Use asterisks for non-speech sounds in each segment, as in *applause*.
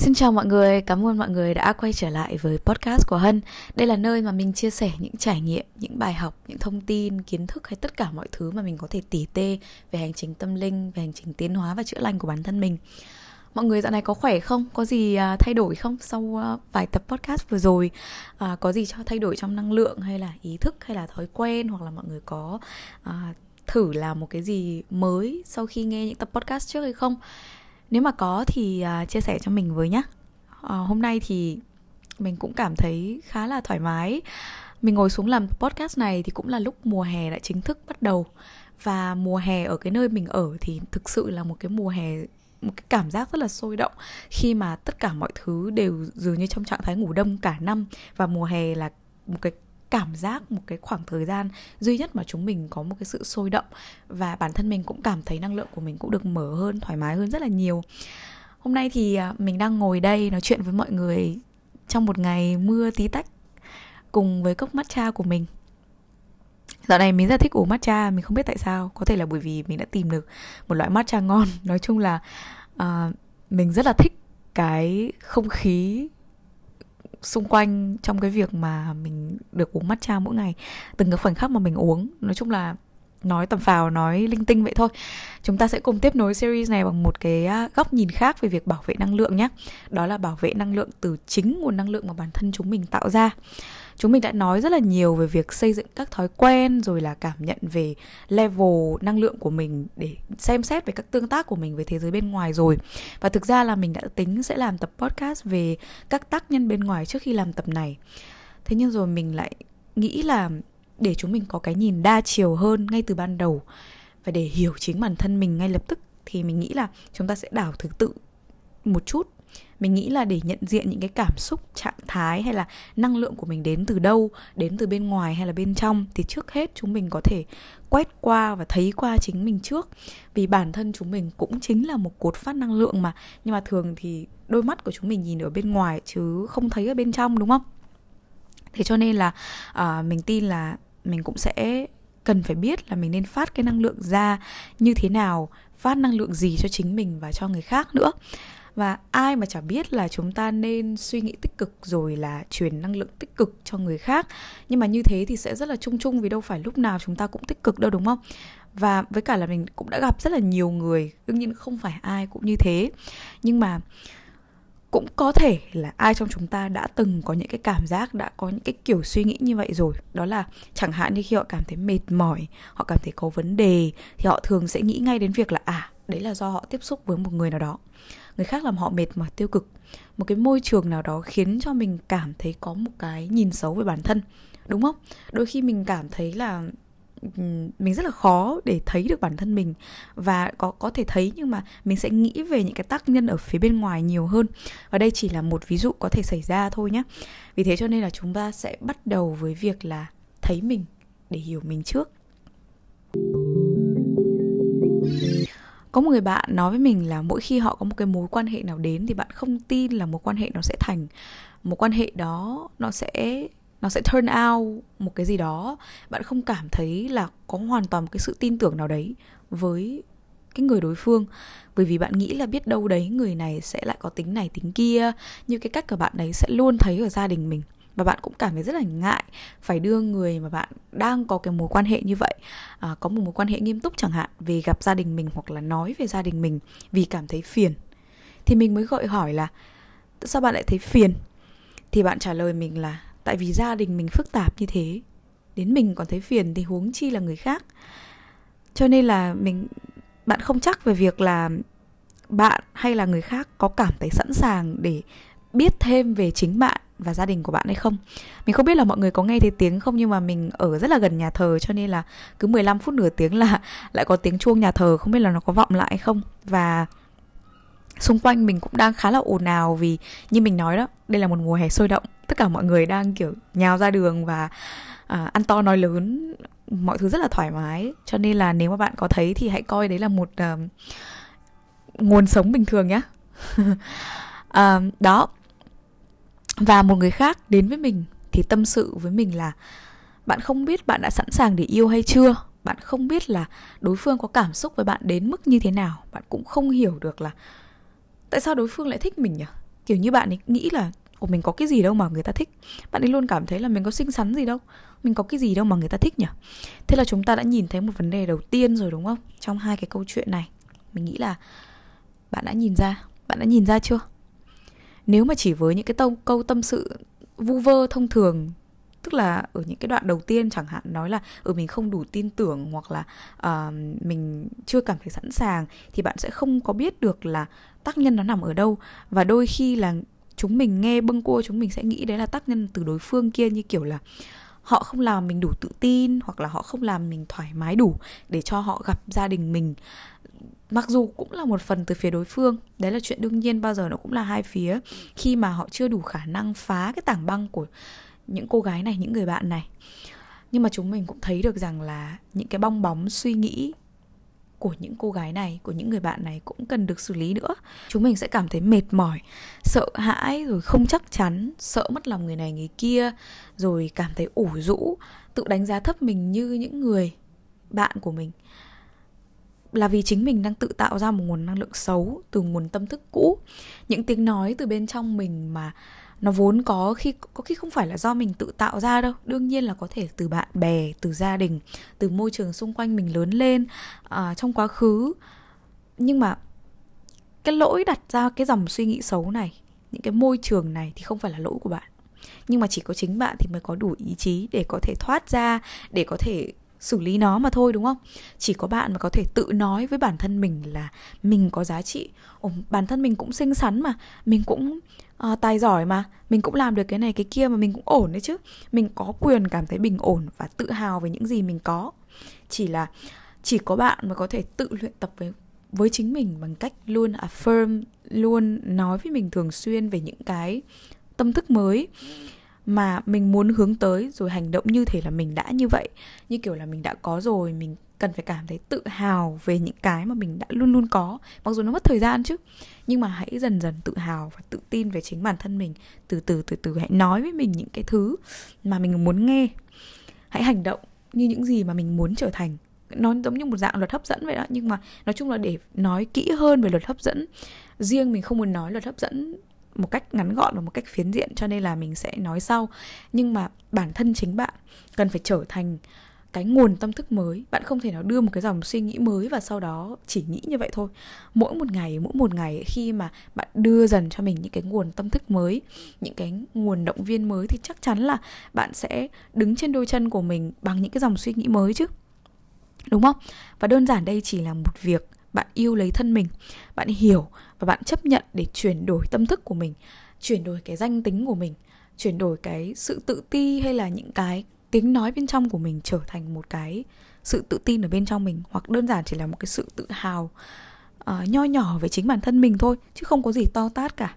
Xin chào mọi người, cảm ơn mọi người đã quay trở lại với podcast của Hân. Đây là nơi mà mình chia sẻ những trải nghiệm, những bài học, những thông tin, kiến thức hay tất cả mọi thứ mà mình có thể tỉ tê về hành trình tâm linh, về hành trình tiến hóa và chữa lành của bản thân mình. Mọi người dạo này có khỏe không? Có gì à, thay đổi không sau à, vài tập podcast vừa rồi? À, có gì cho thay đổi trong năng lượng hay là ý thức hay là thói quen hoặc là mọi người có à, thử làm một cái gì mới sau khi nghe những tập podcast trước hay không? Nếu mà có thì uh, chia sẻ cho mình với nhé uh, à, hôm nay thì mình cũng cảm thấy khá là thoải mái. Mình ngồi xuống làm podcast này thì cũng là lúc mùa hè đã chính thức bắt đầu. Và mùa hè ở cái nơi mình ở thì thực sự là một cái mùa hè một cái cảm giác rất là sôi động. Khi mà tất cả mọi thứ đều dường như trong trạng thái ngủ đông cả năm và mùa hè là một cái cảm giác một cái khoảng thời gian duy nhất mà chúng mình có một cái sự sôi động và bản thân mình cũng cảm thấy năng lượng của mình cũng được mở hơn thoải mái hơn rất là nhiều. Hôm nay thì à, mình đang ngồi đây nói chuyện với mọi người trong một ngày mưa tí tách cùng với cốc matcha của mình. Dạo này mình rất thích uống matcha, mình không biết tại sao Có thể là bởi vì mình đã tìm được một loại matcha ngon. *laughs* Nói chung là uh, mình rất là thích cái không khí xung quanh trong cái việc mà mình được uống matcha mỗi ngày, từng cái khoảnh khắc mà mình uống. Nói chung là nói tầm phào, nói linh tinh vậy thôi. Chúng ta sẽ cùng tiếp nối series này bằng một cái à, góc nhìn khác về việc bảo vệ năng lượng nhé. Đó là bảo vệ năng lượng từ chính nguồn năng lượng mà bản thân chúng mình tạo ra. Chúng mình đã nói rất là nhiều về việc xây dựng các thói quen, rồi là cảm nhận về level năng lượng của mình để xem xét về các tương tác của mình với thế giới bên ngoài rồi. Và thực ra là mình đã tính sẽ làm tập podcast về các tác nhân bên ngoài trước khi làm tập này. Thế nhưng rồi mình lại nghĩ là để chúng mình có cái nhìn đa chiều hơn ngay từ ban đầu. Và để hiểu chính bản thân mình ngay lập tức thì mình nghĩ là chúng ta sẽ đảo thứ tự một chút. Mình nghĩ là để nhận diện những cái cảm xúc trạng thái hay là năng lượng của mình đến từ đâu đến từ bên ngoài hay là bên trong thì trước hết chúng mình có thể quét qua và thấy qua chính mình trước. Vì bản thân chúng mình cũng chính là một cột phát năng lượng mà. Nhưng mà thường thì đôi mắt của chúng mình nhìn ở bên ngoài chứ không thấy ở bên trong đúng không? Thế cho nên là uh, mình tin là mình cũng sẽ cần phải biết là mình nên phát cái năng lượng ra như thế nào, phát năng lượng gì cho chính mình và cho người khác nữa. Và ai mà chả biết là chúng ta nên suy nghĩ tích cực rồi là truyền năng lượng tích cực cho người khác. Nhưng mà như thế thì sẽ rất là chung chung vì đâu phải lúc nào chúng ta cũng tích cực đâu, đúng không? Và với cả là mình cũng đã gặp rất là nhiều người, đương nhiên không phải ai cũng như thế. Nhưng mà cũng có thể là ai trong chúng ta đã từng có những cái cảm giác, đã có những cái kiểu suy nghĩ như vậy rồi. Đó là chẳng hạn như khi họ cảm thấy mệt mỏi, họ cảm thấy có vấn đề, thì họ thường sẽ nghĩ ngay đến việc là à đấy là do họ tiếp xúc với một người nào đó. Người khác làm họ mệt mỏi, tiêu cực. Một cái môi trường nào đó khiến cho mình cảm thấy có một cái nhìn xấu về bản thân, đúng không? Đôi khi mình cảm thấy là mình rất là khó để thấy được bản thân mình. Và có có thể thấy nhưng mà mình sẽ nghĩ về những cái tác nhân ở phía bên ngoài nhiều hơn. Và đây chỉ là một ví dụ có thể xảy ra thôi nhé vì thế cho nên là chúng ta sẽ bắt đầu với việc là thấy mình để hiểu mình trước. Có một người bạn nói với mình là mỗi khi họ có một cái mối quan hệ nào đến thì bạn không tin là mối quan hệ nó sẽ thành. Một quan hệ đó nó sẽ nó sẽ turn out một cái gì đó. Bạn không cảm thấy là có hoàn toàn một cái sự tin tưởng nào đấy với cái người đối phương. Bởi vì bạn nghĩ là biết đâu đấy người này sẽ lại có tính này tính kia. Như cái cách của bạn đấy sẽ luôn thấy ở gia đình mình. Và bạn cũng cảm thấy rất là ngại phải đưa người mà bạn đang có cái mối quan hệ như vậy à, có một mối quan hệ nghiêm túc chẳng hạn về gặp gia đình mình hoặc là nói về gia đình mình vì cảm thấy phiền. Thì mình mới gọi hỏi là tại sao bạn lại thấy phiền? Thì bạn trả lời mình là tại vì gia đình mình phức tạp như thế, đến mình còn thấy phiền thì huống chi là người khác. Cho nên là mình, bạn không chắc về việc là bạn hay là người khác có cảm thấy sẵn sàng để biết thêm về chính bạn và gia đình của bạn hay không. Mình không biết là mọi người có nghe thấy tiếng không Nhưng mà mình ở rất là gần nhà thờ Cho nên là cứ 15 phút nửa tiếng là *laughs* Lại có tiếng chuông nhà thờ, Không biết là nó có vọng lại hay không. Và xung quanh mình cũng đang khá là ồn ào Vì như mình nói đó Đây là một mùa hè sôi động. Tất cả mọi người đang kiểu nhào ra đường Và à, ăn to nói lớn. Mọi thứ rất là thoải mái. Cho nên là nếu mà bạn có thấy Thì hãy coi đấy là một uh, nguồn sống bình thường nhé uh, *laughs* ờ, Đó. Và một người khác đến với mình thì tâm sự với mình là bạn không biết bạn đã sẵn sàng để yêu hay chưa? Bạn không biết là đối phương có cảm xúc với bạn đến mức như thế nào? Bạn cũng không hiểu được là tại sao đối phương lại thích mình nhỉ? Kiểu như bạn ấy nghĩ là Ồ mình có cái gì đâu mà người ta thích. Bạn ấy luôn cảm thấy là mình có xinh xắn gì đâu. Mình có cái gì đâu mà người ta thích nhỉ? Thế là chúng ta đã nhìn thấy một vấn đề đầu tiên rồi đúng không? Trong hai cái câu chuyện này Mình nghĩ là bạn đã nhìn ra. Bạn đã nhìn ra chưa? Nếu mà chỉ với những cái tông, câu tâm sự vu vơ thông thường tức là ở những cái đoạn đầu tiên chẳng hạn nói là ở mình không đủ tin tưởng hoặc là uh, mình chưa cảm thấy sẵn sàng thì bạn sẽ không có biết được là tác nhân nó nằm ở đâu. Và đôi khi là chúng mình nghe bâng cua chúng mình sẽ nghĩ đấy là tác nhân từ đối phương kia như kiểu là họ không làm mình đủ tự tin hoặc là họ không làm mình thoải mái đủ để cho họ gặp gia đình mình. Mặc dù cũng là một phần từ phía đối phương đấy là chuyện đương nhiên bao giờ nó cũng là hai phía. Khi mà họ chưa đủ khả năng phá cái tảng băng của những cô gái này, những người bạn này. Nhưng mà chúng mình cũng thấy được rằng là những cái bong bóng suy nghĩ của những cô gái này, của những người bạn này cũng cần được xử lý nữa. Chúng mình sẽ cảm thấy mệt mỏi, sợ hãi, rồi không chắc chắn, sợ mất lòng người này, người kia, rồi cảm thấy ủ rũ, tự đánh giá thấp mình như những người bạn của mình. Là vì chính mình đang tự tạo ra một nguồn năng lượng xấu từ nguồn tâm thức cũ. Những tiếng nói từ bên trong mình mà nó vốn có khi có khi không phải là do mình tự tạo ra đâu. Đương nhiên là có thể từ bạn bè từ gia đình từ môi trường xung quanh mình lớn lên à, trong quá khứ. Nhưng mà cái lỗi đặt ra cái dòng suy nghĩ xấu này những cái môi trường này thì không phải là lỗi của bạn. Nhưng mà chỉ có chính bạn thì mới có đủ ý chí để có thể thoát ra để có thể xử lý nó mà thôi đúng không? Chỉ có bạn mà có thể tự nói với bản thân mình là mình có giá trị. Ồ, bản thân mình cũng xinh xắn mà mình cũng uh, tài giỏi mà mình cũng làm được cái này cái kia mà mình cũng ổn đấy chứ. Mình có quyền cảm thấy bình ổn và tự hào về những gì mình có. Chỉ là chỉ có bạn mới có thể tự luyện tập với với chính mình bằng cách luôn affirm luôn nói với mình thường xuyên về những cái tâm thức mới mà mình muốn hướng tới rồi hành động như thể là mình đã như vậy, như kiểu là mình đã có rồi, mình cần phải cảm thấy tự hào về những cái mà mình đã luôn luôn có. Mặc dù nó mất thời gian chứ, nhưng mà hãy dần dần tự hào và tự tin về chính bản thân mình. Từ từ từ từ, hãy nói với mình những cái thứ mà mình muốn nghe. Hãy hành động như những gì mà mình muốn trở thành. Nó giống như một dạng luật hấp dẫn vậy đó, nhưng mà nói chung là để nói kỹ hơn về luật hấp dẫn, riêng mình không muốn nói luật hấp dẫn một cách ngắn gọn và một cách phiến diện, cho nên là mình sẽ nói sau. Nhưng mà bản thân chính bạn cần phải trở thành cái nguồn tâm thức mới. Bạn không thể nào đưa một cái dòng suy nghĩ mới và sau đó chỉ nghĩ như vậy thôi. Mỗi một ngày, mỗi một ngày khi mà bạn đưa dần cho mình những cái nguồn tâm thức mới, những cái nguồn động viên mới thì chắc chắn là bạn sẽ đứng trên đôi chân của mình bằng những cái dòng suy nghĩ mới chứ. Đúng không? Và đơn giản đây chỉ là một việc bạn yêu lấy thân mình, bạn hiểu và bạn chấp nhận để chuyển đổi tâm thức của mình chuyển đổi cái danh tính của mình chuyển đổi cái sự tự ti hay là những cái tiếng nói bên trong của mình trở thành một cái sự tự tin ở bên trong mình hoặc đơn giản chỉ là một cái sự tự hào uh, nho nhỏ về chính bản thân mình thôi chứ không có gì to tát cả.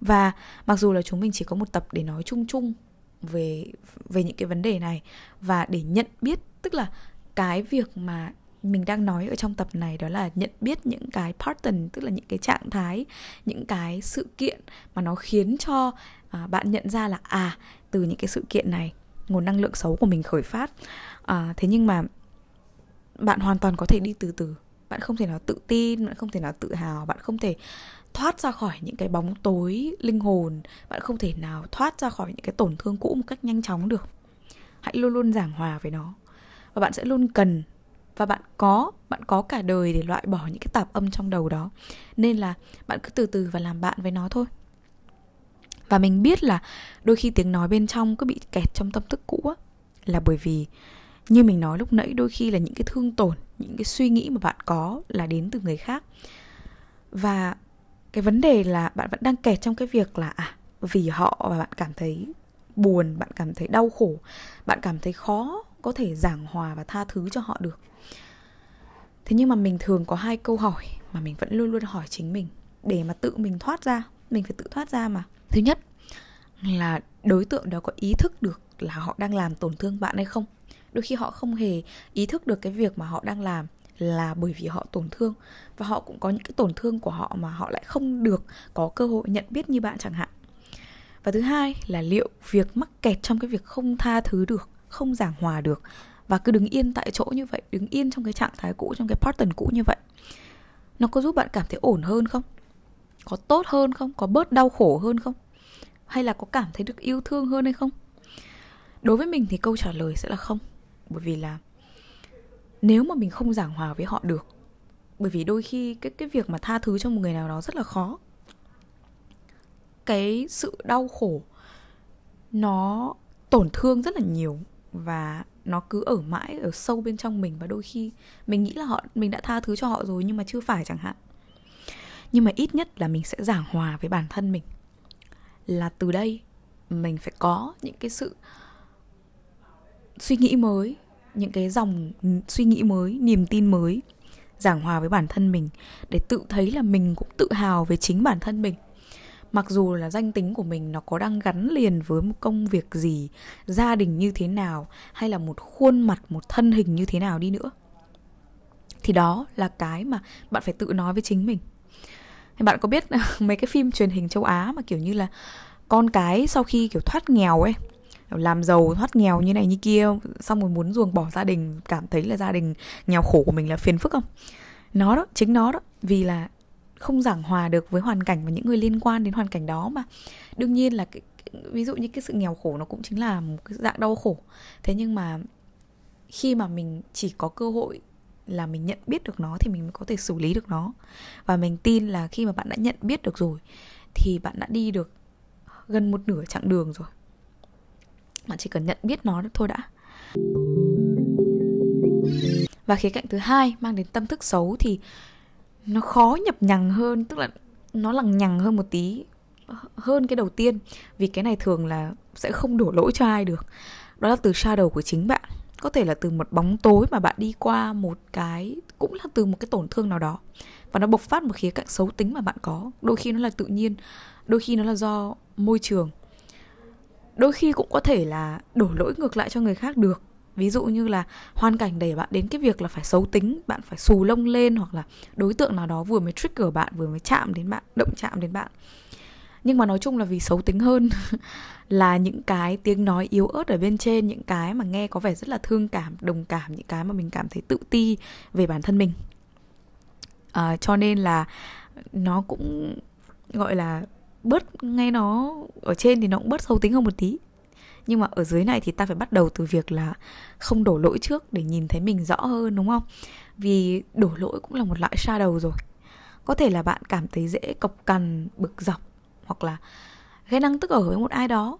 Và mặc dù là chúng mình chỉ có một tập để nói chung chung về về những cái vấn đề này và để nhận biết tức là cái việc mà mình đang nói ở trong tập này đó là nhận biết những cái pattern tức là những cái trạng thái những cái sự kiện mà nó khiến cho à, bạn nhận ra là à từ những cái sự kiện này nguồn năng lượng xấu của mình khởi phát. À, thế nhưng mà bạn hoàn toàn có thể đi từ từ. Bạn không thể nào tự tin bạn không thể nào tự hào bạn không thể thoát ra khỏi những cái bóng tối linh hồn bạn không thể nào thoát ra khỏi những cái tổn thương cũ một cách nhanh chóng được. Hãy luôn luôn giảng hòa với nó. Và bạn sẽ luôn cần và bạn có bạn có cả đời để loại bỏ những cái tạp âm trong đầu đó. Nên là bạn cứ từ từ và làm bạn với nó thôi. Và mình biết là đôi khi tiếng nói bên trong cứ bị kẹt trong tâm thức cũ á, là bởi vì như mình nói lúc nãy, đôi khi là những cái thương tổn, những cái suy nghĩ mà bạn có là đến từ người khác. Và cái vấn đề là bạn vẫn đang kẹt trong cái việc là à vì họ và bạn cảm thấy buồn, bạn cảm thấy đau khổ, bạn cảm thấy khó có thể giảng hòa và tha thứ cho họ được. Thế nhưng mà mình thường có hai câu hỏi mà mình vẫn luôn luôn hỏi chính mình. Để mà tự mình thoát ra, mình phải tự thoát ra mà. Thứ nhất là đối tượng đó có ý thức được là họ đang làm tổn thương bạn hay không? Đôi khi họ không hề ý thức được cái việc mà họ đang làm là bởi vì họ tổn thương. Và họ cũng có những cái tổn thương của họ mà họ lại không được có cơ hội nhận biết như bạn chẳng hạn. Và thứ hai là liệu việc mắc kẹt trong cái việc không tha thứ được không giảng hòa được. Và cứ đứng yên tại chỗ như vậy, đứng yên trong cái trạng thái cũ, trong cái pattern cũ như vậy, nó có giúp bạn cảm thấy ổn hơn không? Có tốt hơn không? Có bớt đau khổ hơn không? Hay là có cảm thấy được yêu thương hơn hay không? Đối với mình thì câu trả lời sẽ là không. Bởi vì là nếu mà mình không giảng hòa với họ được, bởi vì đôi khi cái cái việc mà tha thứ cho một người nào đó rất là khó. Cái sự đau khổ nó tổn thương rất là nhiều và nó cứ ở mãi ở sâu bên trong mình và đôi khi mình nghĩ là họ, mình đã tha thứ cho họ rồi nhưng mà chưa phải chẳng hạn. Nhưng mà ít nhất là mình sẽ giảng hòa với bản thân mình là từ đây mình phải có những cái sự suy nghĩ mới, những cái dòng suy nghĩ mới, niềm tin mới, giảng hòa với bản thân mình để tự thấy là mình cũng tự hào về chính bản thân mình mặc dù là danh tính của mình nó có đang gắn liền với một công việc gì, gia đình như thế nào, hay là một khuôn mặt, một thân hình như thế nào đi nữa, thì đó là cái mà bạn phải tự nói với chính mình. Bạn có biết *laughs* mấy cái phim truyền hình châu á mà kiểu như là con cái sau khi kiểu thoát nghèo ấy làm giàu thoát nghèo như này như kia, xong rồi muốn ruồng bỏ gia đình, cảm thấy là gia đình nghèo khổ của mình là phiền phức không? Nó đó, chính nó đó, vì là không giảng hòa được với hoàn cảnh và những người liên quan đến hoàn cảnh đó mà. Đương nhiên là cái, ví dụ như cái sự nghèo khổ nó cũng chính là một cái dạng đau khổ. Thế nhưng mà khi mà mình chỉ có cơ hội là mình nhận biết được nó thì mình mới có thể xử lý được nó. Và mình tin là khi mà bạn đã nhận biết được rồi thì bạn đã đi được gần một nửa chặng đường rồi. Bạn chỉ cần nhận biết nó thôi đã. Và khía cạnh thứ hai mang đến tâm thức xấu thì nó khó nhập nhằng hơn, tức là nó lằng nhằng hơn một tí, hơn cái đầu tiên. Vì cái này thường là sẽ không đổ lỗi cho ai được. Đó là từ shadow của chính bạn. Có thể là từ một bóng tối mà bạn đi qua một cái, cũng là từ một cái tổn thương nào đó. Và nó bộc phát một khía cạnh xấu tính mà bạn có. Đôi khi nó là tự nhiên, đôi khi nó là do môi trường. Đôi khi cũng có thể là đổ lỗi ngược lại cho người khác được ví dụ như là hoàn cảnh đẩy bạn đến cái việc là phải xấu tính bạn phải xù lông lên hoặc là đối tượng nào đó vừa mới trigger bạn vừa mới chạm đến bạn động chạm đến bạn. Nhưng mà nói chung là vì xấu tính hơn *laughs* là những cái tiếng nói yếu ớt ở bên trên những cái mà nghe có vẻ rất là thương cảm đồng cảm những cái mà mình cảm thấy tự ti về bản thân mình. À, cho nên là nó cũng gọi là bớt ngay nó ở trên thì nó cũng bớt xấu tính hơn một tí nhưng mà ở dưới này thì ta phải bắt đầu từ việc là không đổ lỗi trước để nhìn thấy mình rõ hơn, đúng không? Vì đổ lỗi cũng là một loại shadow rồi. Có thể là bạn cảm thấy dễ cộc cằn, bực dọc, hoặc là ghen năng tức ở với một ai đó,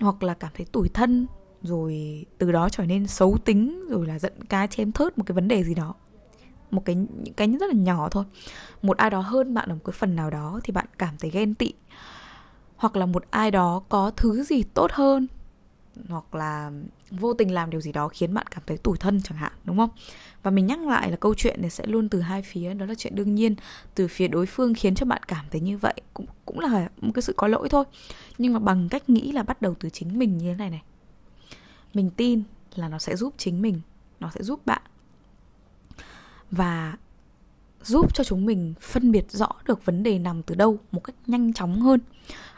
hoặc là cảm thấy tủi thân, rồi từ đó trở nên xấu tính, rồi là giận cá chém thớt một cái vấn đề gì đó. Một cái, những cái rất là nhỏ thôi. Một ai đó hơn bạn ở một cái phần nào đó thì bạn cảm thấy ghen tị. Hoặc là một ai đó có thứ gì tốt hơn hoặc là vô tình làm điều gì đó khiến bạn cảm thấy tủi thân chẳng hạn, đúng không? Và mình nhắc lại là câu chuyện này sẽ luôn từ hai phía, đó là chuyện đương nhiên, từ phía đối phương khiến cho bạn cảm thấy như vậy cũng cũng là một cái sự có lỗi thôi. Nhưng mà bằng cách nghĩ là bắt đầu từ chính mình như thế này này, mình tin là nó sẽ giúp chính mình, nó sẽ giúp bạn. Và giúp cho chúng mình phân biệt rõ được vấn đề nằm từ đâu một cách nhanh chóng hơn.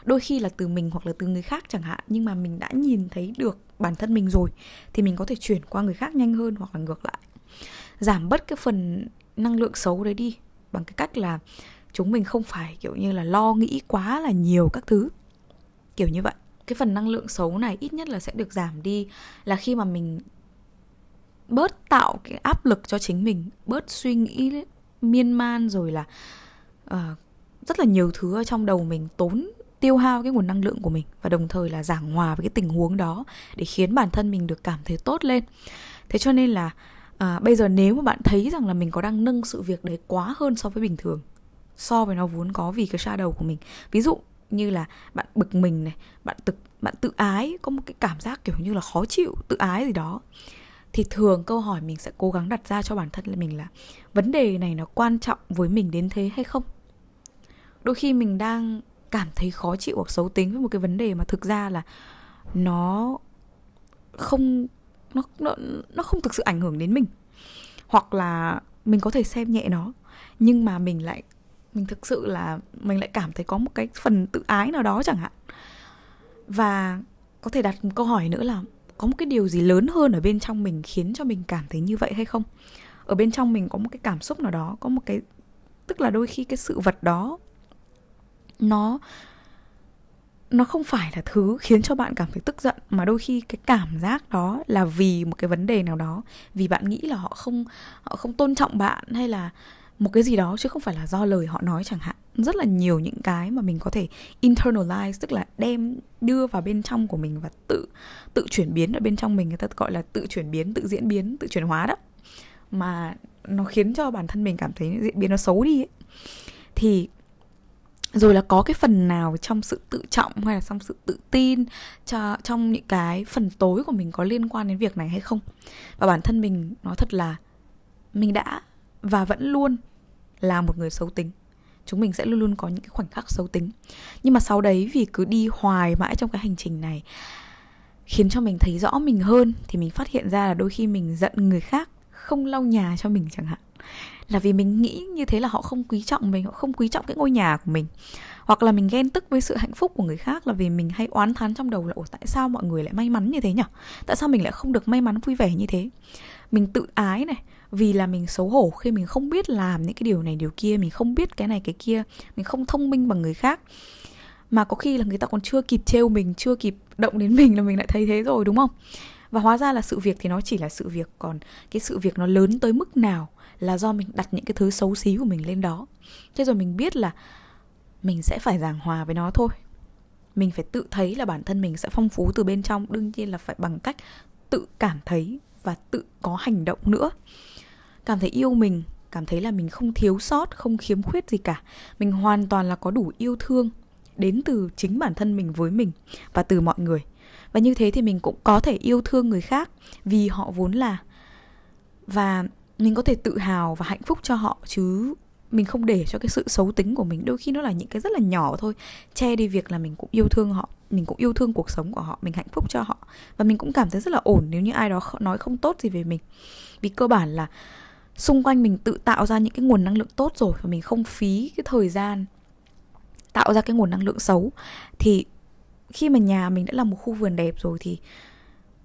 Đôi khi là từ mình hoặc là từ người khác chẳng hạn, nhưng mà mình đã nhìn thấy được bản thân mình rồi, thì mình có thể chuyển qua người khác nhanh hơn hoặc là ngược lại. Giảm bớt cái phần năng lượng xấu đấy đi, bằng cái cách là chúng mình không phải, kiểu như là, lo nghĩ quá là nhiều các thứ. Kiểu như vậy. Cái phần năng lượng xấu này ít nhất là sẽ được giảm đi là khi mà mình bớt tạo cái áp lực cho chính mình, bớt suy nghĩ miên man rồi là uh, rất là nhiều thứ ở trong đầu mình tốn tiêu hao cái nguồn năng lượng của mình và đồng thời là giảng hòa với cái tình huống đó để khiến bản thân mình được cảm thấy tốt lên. Thế cho nên là à, bây giờ nếu mà bạn thấy rằng là mình có đang nâng sự việc đấy quá hơn so với bình thường so với nó vốn có vì cái shadow của mình. Ví dụ như là bạn bực mình này bạn tự bạn tự ái có một cái cảm giác kiểu như là khó chịu tự ái gì đó thì thường câu hỏi mình sẽ cố gắng đặt ra cho bản thân là mình là, vấn đề này nó quan trọng với mình đến thế hay không? Đôi khi mình đang cảm thấy khó chịu hoặc xấu tính với một cái vấn đề mà thực ra là nó không, nó nó nó không thực sự ảnh hưởng đến mình, hoặc là mình có thể xem nhẹ nó, nhưng mà mình lại, mình thực sự là mình lại cảm thấy có một cái phần tự ái nào đó chẳng hạn. Và có thể đặt một câu hỏi nữa là có một cái điều gì lớn hơn ở bên trong mình khiến cho mình cảm thấy như vậy hay không? Ở bên trong mình có một cái cảm xúc nào đó, có một cái, tức là đôi khi cái sự vật đó, nó nó không phải là thứ khiến cho bạn cảm thấy tức giận, mà đôi khi cái cảm giác đó là vì một cái vấn đề nào đó, vì bạn nghĩ là họ không họ không tôn trọng bạn hay là một cái gì đó chứ không phải là do lời họ nói chẳng hạn. Rất là nhiều những cái mà mình có thể internalize, tức là đem, đưa vào bên trong của mình và tự tự chuyển biến ở bên trong mình. Người ta gọi là tự chuyển biến, tự diễn biến, tự chuyển hóa đó. Mà nó khiến cho bản thân mình cảm thấy diễn biến nó xấu đi ấy. thì rồi là có cái phần nào trong sự tự trọng hay là trong sự tự tin cho, trong những cái phần tối của mình có liên quan đến việc này hay không? Và bản thân mình, nói thật là mình đã và vẫn luôn là một người xấu tính. Chúng mình sẽ luôn luôn có những cái khoảnh khắc xấu tính. Nhưng mà sau đấy vì cứ đi hoài mãi trong cái hành trình này, khiến cho mình thấy rõ mình hơn, thì mình phát hiện ra là đôi khi mình giận người khác, không lau nhà cho mình chẳng hạn. Là vì mình nghĩ như thế là họ không quý trọng mình, họ không quý trọng cái ngôi nhà của mình. Hoặc là mình ghen tức với sự hạnh phúc của người khác là vì mình hay oán thán trong đầu là, ủa, tại sao mọi người lại may mắn như thế nhở? tại sao mình lại không được may mắn vui vẻ như thế? Mình tự ái này vì là mình xấu hổ khi mình không biết làm những cái điều này, điều kia, mình không biết cái này, cái kia, mình không thông minh bằng người khác. Mà có khi là người ta còn chưa kịp trêu mình, chưa kịp động đến *laughs* mình là mình lại thấy thế rồi, đúng không? Và hóa ra là sự việc thì nó chỉ là sự việc, còn cái sự việc nó lớn tới mức nào là do mình đặt những cái thứ xấu xí của mình lên đó. Thế rồi mình biết là mình sẽ phải giảng hòa với nó thôi. Mình phải tự thấy là bản thân mình sẽ phong phú từ bên trong, đương nhiên là phải bằng cách tự cảm thấy và tự có hành động nữa cảm thấy yêu mình, cảm thấy là mình không thiếu sót, không khiếm khuyết gì cả. Mình hoàn toàn là có đủ yêu thương đến từ chính bản thân mình với mình và từ mọi người. Và như thế thì mình cũng có thể yêu thương người khác vì họ vốn là và mình có thể tự hào và hạnh phúc cho họ, chứ mình không để cho cái sự xấu tính của mình đôi khi nó là những cái rất là nhỏ thôi, che đi việc là mình cũng yêu thương họ, mình cũng yêu thương cuộc sống của họ, mình hạnh phúc cho họ. Và mình cũng cảm thấy rất là ổn nếu như ai đó nói không tốt gì về mình. Vì cơ bản là xung quanh mình tự tạo ra những cái nguồn năng lượng tốt rồi và mình không phí cái thời gian tạo ra cái nguồn năng lượng xấu, thì khi mà nhà mình đã là một khu vườn đẹp rồi thì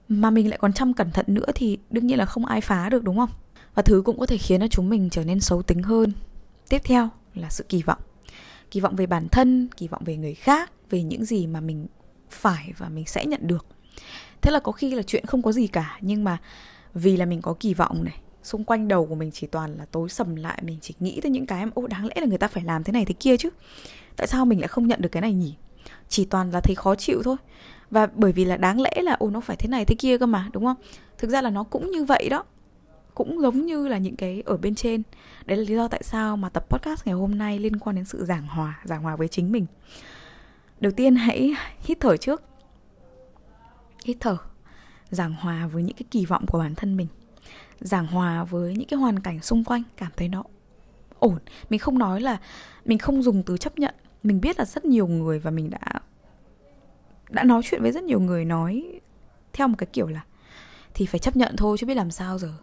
mà mình lại còn chăm cẩn thận nữa thì đương nhiên là không ai phá được, đúng không? Và thứ cũng có thể khiến cho chúng mình trở nên xấu tính hơn. Tiếp theo là sự kỳ vọng. Kỳ vọng về bản thân, kỳ vọng về người khác, về những gì mà mình phải và mình sẽ nhận được. Thế là có khi là chuyện không có gì cả, nhưng mà vì là mình có kỳ vọng này xung quanh đầu của mình chỉ toàn là tối sầm lại, mình chỉ nghĩ tới những cái ô đáng lẽ là người ta phải làm thế này thế kia chứ. Tại sao mình lại không nhận được cái này nhỉ? Chỉ toàn là thấy khó chịu thôi. Và bởi vì là đáng lẽ là ô nó phải thế này thế kia cơ mà đúng không? Thực ra là nó cũng như vậy đó. Cũng giống như là những cái ở bên trên. Đấy là lý do tại sao mà tập podcast ngày hôm nay liên quan đến sự giảng hòa giảng hòa với chính mình. Đầu tiên hãy hít thở trước. Hít thở. Giảng hòa với những cái kỳ vọng của bản thân mình giảng hòa với những cái hoàn cảnh xung quanh, cảm thấy nó ổn. Mình không nói là, mình không dùng từ chấp nhận. Mình biết là rất nhiều người và mình đã đã nói chuyện với rất nhiều người nói theo một cái kiểu là thì phải chấp nhận thôi chứ biết làm sao giờ.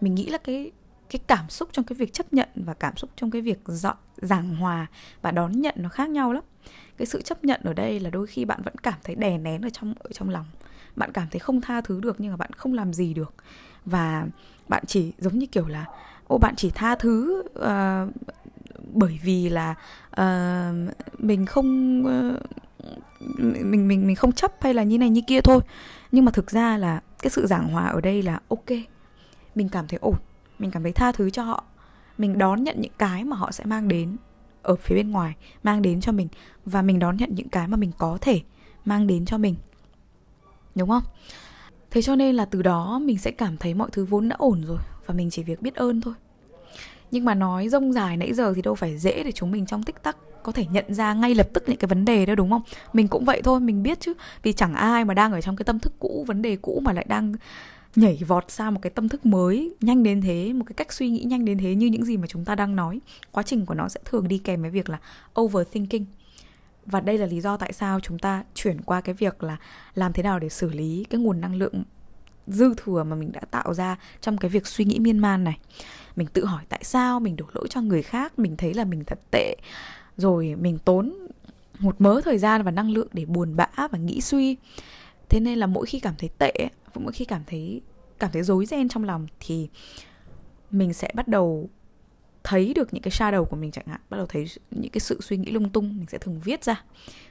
Mình nghĩ là cái cái cảm xúc trong cái việc chấp nhận và cảm xúc trong cái việc dọn, giảng hòa và đón nhận nó khác nhau lắm. Cái sự chấp nhận ở đây là đôi khi bạn vẫn cảm thấy đè nén ở trong ở trong lòng bạn cảm thấy không tha thứ được nhưng mà bạn không làm gì được. Và bạn chỉ giống như kiểu là ô bạn chỉ tha thứ uh, bởi vì là uh, mình không uh, mình mình mình không chấp hay là như này như kia thôi. Nhưng mà thực ra là cái sự giảng hòa ở đây là ok. Mình cảm thấy ổn mình cảm thấy tha thứ cho họ. Mình đón nhận những cái mà họ sẽ mang đến ở phía bên ngoài mang đến cho mình. Và mình đón nhận những cái mà mình có thể mang đến cho mình đúng không? Thế cho nên là từ đó mình sẽ cảm thấy mọi thứ vốn đã ổn rồi và mình chỉ việc biết ơn thôi. Nhưng mà nói rông dài nãy giờ thì đâu phải dễ để chúng mình trong tích tắc có thể nhận ra ngay lập tức những cái vấn đề đó đúng không? Mình cũng vậy thôi, mình biết chứ. Vì chẳng ai mà đang ở trong cái tâm thức cũ, vấn đề cũ mà lại đang nhảy vọt sang một cái tâm thức mới, nhanh đến thế, một cái cách suy nghĩ nhanh đến thế như những gì mà chúng ta đang nói. Quá trình của nó sẽ thường đi kèm với việc là overthinking và đây là lý do tại sao chúng ta chuyển qua cái việc là làm thế nào để xử lý cái nguồn năng lượng dư thừa mà mình đã tạo ra trong cái việc suy nghĩ miên man này. Mình tự hỏi tại sao mình đổ lỗi cho người khác, mình thấy là mình thật tệ. Rồi mình tốn một mớ thời gian và năng lượng để buồn bã và nghĩ suy. Thế nên là mỗi khi cảm thấy tệ, mỗi khi cảm thấy cảm thấy rối ren trong lòng thì mình sẽ bắt đầu thấy được những cái shadow của mình chẳng hạn, bắt đầu thấy những cái sự suy nghĩ lung tung, mình sẽ thường viết ra.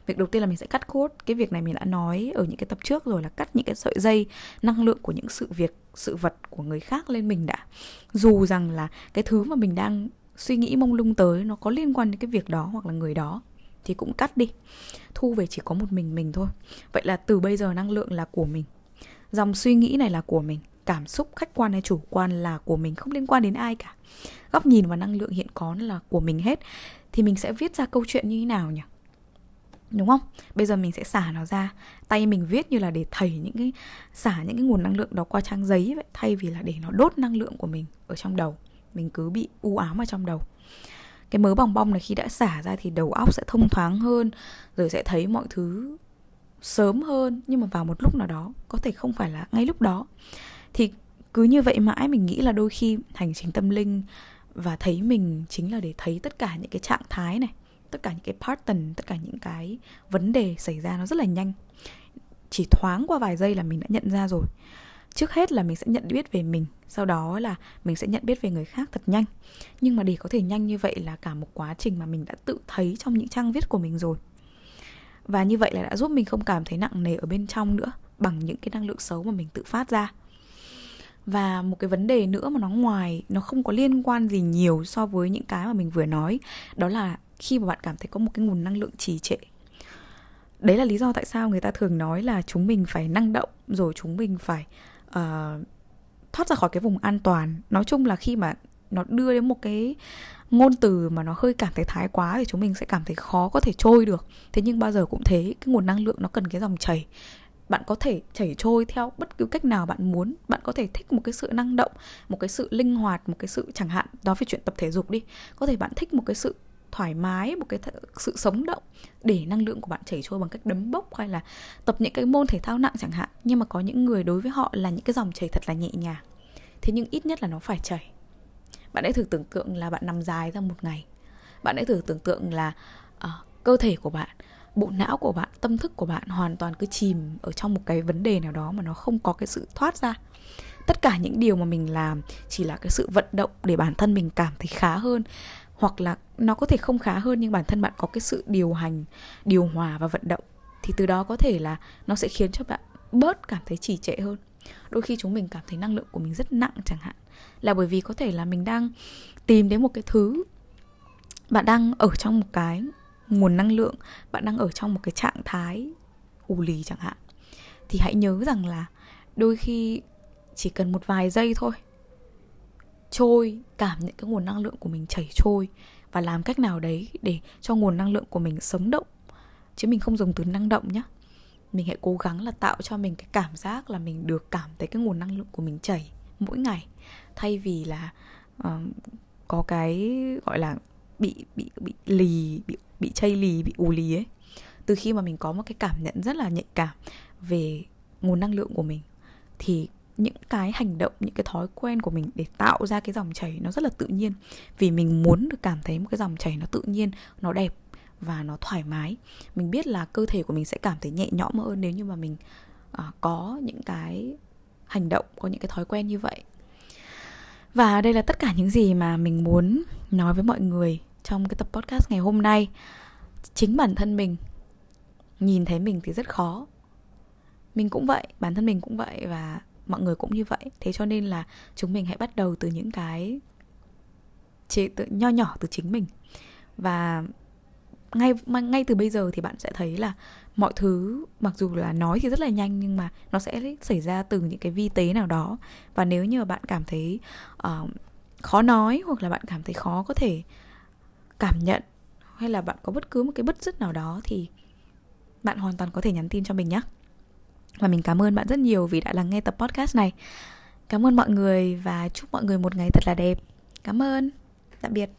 Việc đầu tiên là mình sẽ cắt cốt cái việc này mình đã nói ở những cái tập trước rồi là cắt những cái sợi dây năng lượng của những sự việc, sự vật của người khác lên mình đã. Dù rằng là cái thứ mà mình đang suy nghĩ mông lung tới nó có liên quan đến cái việc đó hoặc là người đó thì cũng cắt đi. Thu về chỉ có một mình mình thôi. Vậy là từ bây giờ năng lượng là của mình. Dòng suy nghĩ này là của mình cảm xúc khách quan hay chủ quan là của mình, không liên quan đến ai cả. Góc nhìn và năng lượng hiện có là của mình hết. Thì mình sẽ viết ra câu chuyện như thế nào nhỉ? Đúng không? Bây giờ mình sẽ xả nó ra. Tay mình viết như là để thầy những cái, xả những cái nguồn năng lượng đó qua trang giấy vậy, thay vì là để nó đốt năng lượng của mình ở trong đầu. Mình cứ bị u ám ở trong đầu. Cái mớ bong bong này khi đã xả ra thì đầu óc sẽ thông thoáng hơn, rồi sẽ thấy mọi thứ sớm hơn. Nhưng mà vào một lúc nào đó, có thể không phải là ngay lúc đó thì cứ như vậy mãi mình nghĩ là đôi khi hành trình tâm linh và thấy mình chính là để thấy tất cả những cái trạng thái này, tất cả những cái pattern, tất cả những cái vấn đề xảy ra nó rất là nhanh. Chỉ thoáng qua vài giây là mình đã nhận ra rồi. Trước hết là mình sẽ nhận biết về mình, sau đó là mình sẽ nhận biết về người khác thật nhanh. Nhưng mà để có thể nhanh như vậy là cả một quá trình mà mình đã tự thấy trong những trang viết của mình rồi. Và như vậy là đã giúp mình không cảm thấy nặng nề ở bên trong nữa, bằng những cái năng lượng xấu mà mình tự phát ra và một cái vấn đề nữa mà nó ngoài nó không có liên quan gì nhiều so với những cái mà mình vừa nói đó là khi mà bạn cảm thấy có một cái nguồn năng lượng trì trệ. Đấy là lý do tại sao người ta thường nói là chúng mình phải năng động rồi chúng mình phải uh, thoát ra khỏi cái vùng an toàn. Nói chung là khi mà nó đưa đến một cái ngôn từ mà nó hơi cảm thấy thái quá thì chúng mình sẽ cảm thấy khó có thể trôi được. Thế nhưng bao giờ cũng thế cái nguồn năng lượng nó cần cái dòng chảy bạn có thể chảy trôi theo bất cứ cách nào bạn muốn. Bạn có thể thích một cái sự năng động một cái sự linh hoạt một cái sự chẳng hạn nói về chuyện tập thể dục đi. Có thể bạn thích một cái sự thoải mái một cái th- sự sống động để năng lượng của bạn chảy trôi bằng cách đấm bốc hay là tập những cái môn thể thao nặng chẳng hạn. Nhưng mà có những người đối với họ là những cái dòng chảy thật là nhẹ nhàng. Thế nhưng ít nhất là nó phải chảy. Bạn hãy thử tưởng tượng là bạn nằm dài ra một ngày. Bạn hãy thử tưởng tượng là uh, cơ thể của bạn bộ não của bạn, tâm thức của bạn hoàn toàn cứ chìm ở trong một cái vấn đề nào đó mà nó không có cái sự thoát ra. Tất cả những điều mà mình làm chỉ là cái sự vận động để bản thân mình cảm thấy khá hơn, hoặc là nó có thể không khá hơn nhưng bản thân bạn có cái sự điều hành, điều hòa và vận động, thì từ đó có thể là nó sẽ khiến cho bạn bớt cảm thấy trì trệ hơn. Đôi khi chúng mình cảm thấy năng lượng của mình rất nặng chẳng hạn, là bởi vì có thể là mình đang tìm đến một cái thứ bạn đang ở trong một cái nguồn năng lượng bạn đang ở trong một cái trạng thái ù lì chẳng hạn thì hãy nhớ rằng là đôi khi chỉ cần một vài giây thôi trôi cảm nhận cái nguồn năng lượng của mình chảy trôi và làm cách nào đấy để cho nguồn năng lượng của mình sống động. Chứ mình không dùng từ năng động nhé mình hãy cố gắng là tạo cho mình cái cảm giác là mình được cảm thấy cái nguồn năng lượng của mình chảy mỗi ngày. Thay vì là uh, có cái gọi là bị bị bị lì bị bị chây lì bị ù lì ấy. Từ khi mà mình có một cái cảm nhận rất là nhạy cảm về nguồn năng lượng của mình thì những cái hành động những cái thói quen của mình để tạo ra cái dòng chảy nó rất là tự nhiên. Vì mình muốn được cảm thấy một cái dòng chảy nó tự nhiên nó đẹp và nó thoải mái. Mình biết là cơ thể của mình sẽ cảm thấy nhẹ nhõm hơn nếu như mà mình uh, có những cái hành động có những cái thói quen như vậy. Và đây là tất cả những gì mà mình muốn nói với mọi người trong cái tập podcast ngày hôm nay. Chính bản thân mình nhìn thấy mình thì rất khó. Mình cũng vậy bản thân mình cũng vậy và mọi người cũng như vậy. Thế cho nên là chúng mình hãy bắt đầu từ những cái chế tự nho nhỏ từ chính mình. Và ngay ngay từ bây giờ thì bạn sẽ thấy là mọi thứ mặc dù là nói thì rất là nhanh nhưng mà nó sẽ xảy ra từ những cái vi tế nào đó. Và nếu như bạn cảm thấy uh, khó nói hoặc là bạn cảm thấy khó có thể cảm nhận hay là bạn có bất cứ một cái bất dứt nào đó thì bạn hoàn toàn có thể nhắn tin cho mình nhé và mình cảm ơn bạn rất nhiều vì đã lắng nghe tập podcast này. Cảm ơn mọi người và chúc mọi người một ngày thật là đẹp. Cảm ơn. Tạm biệt.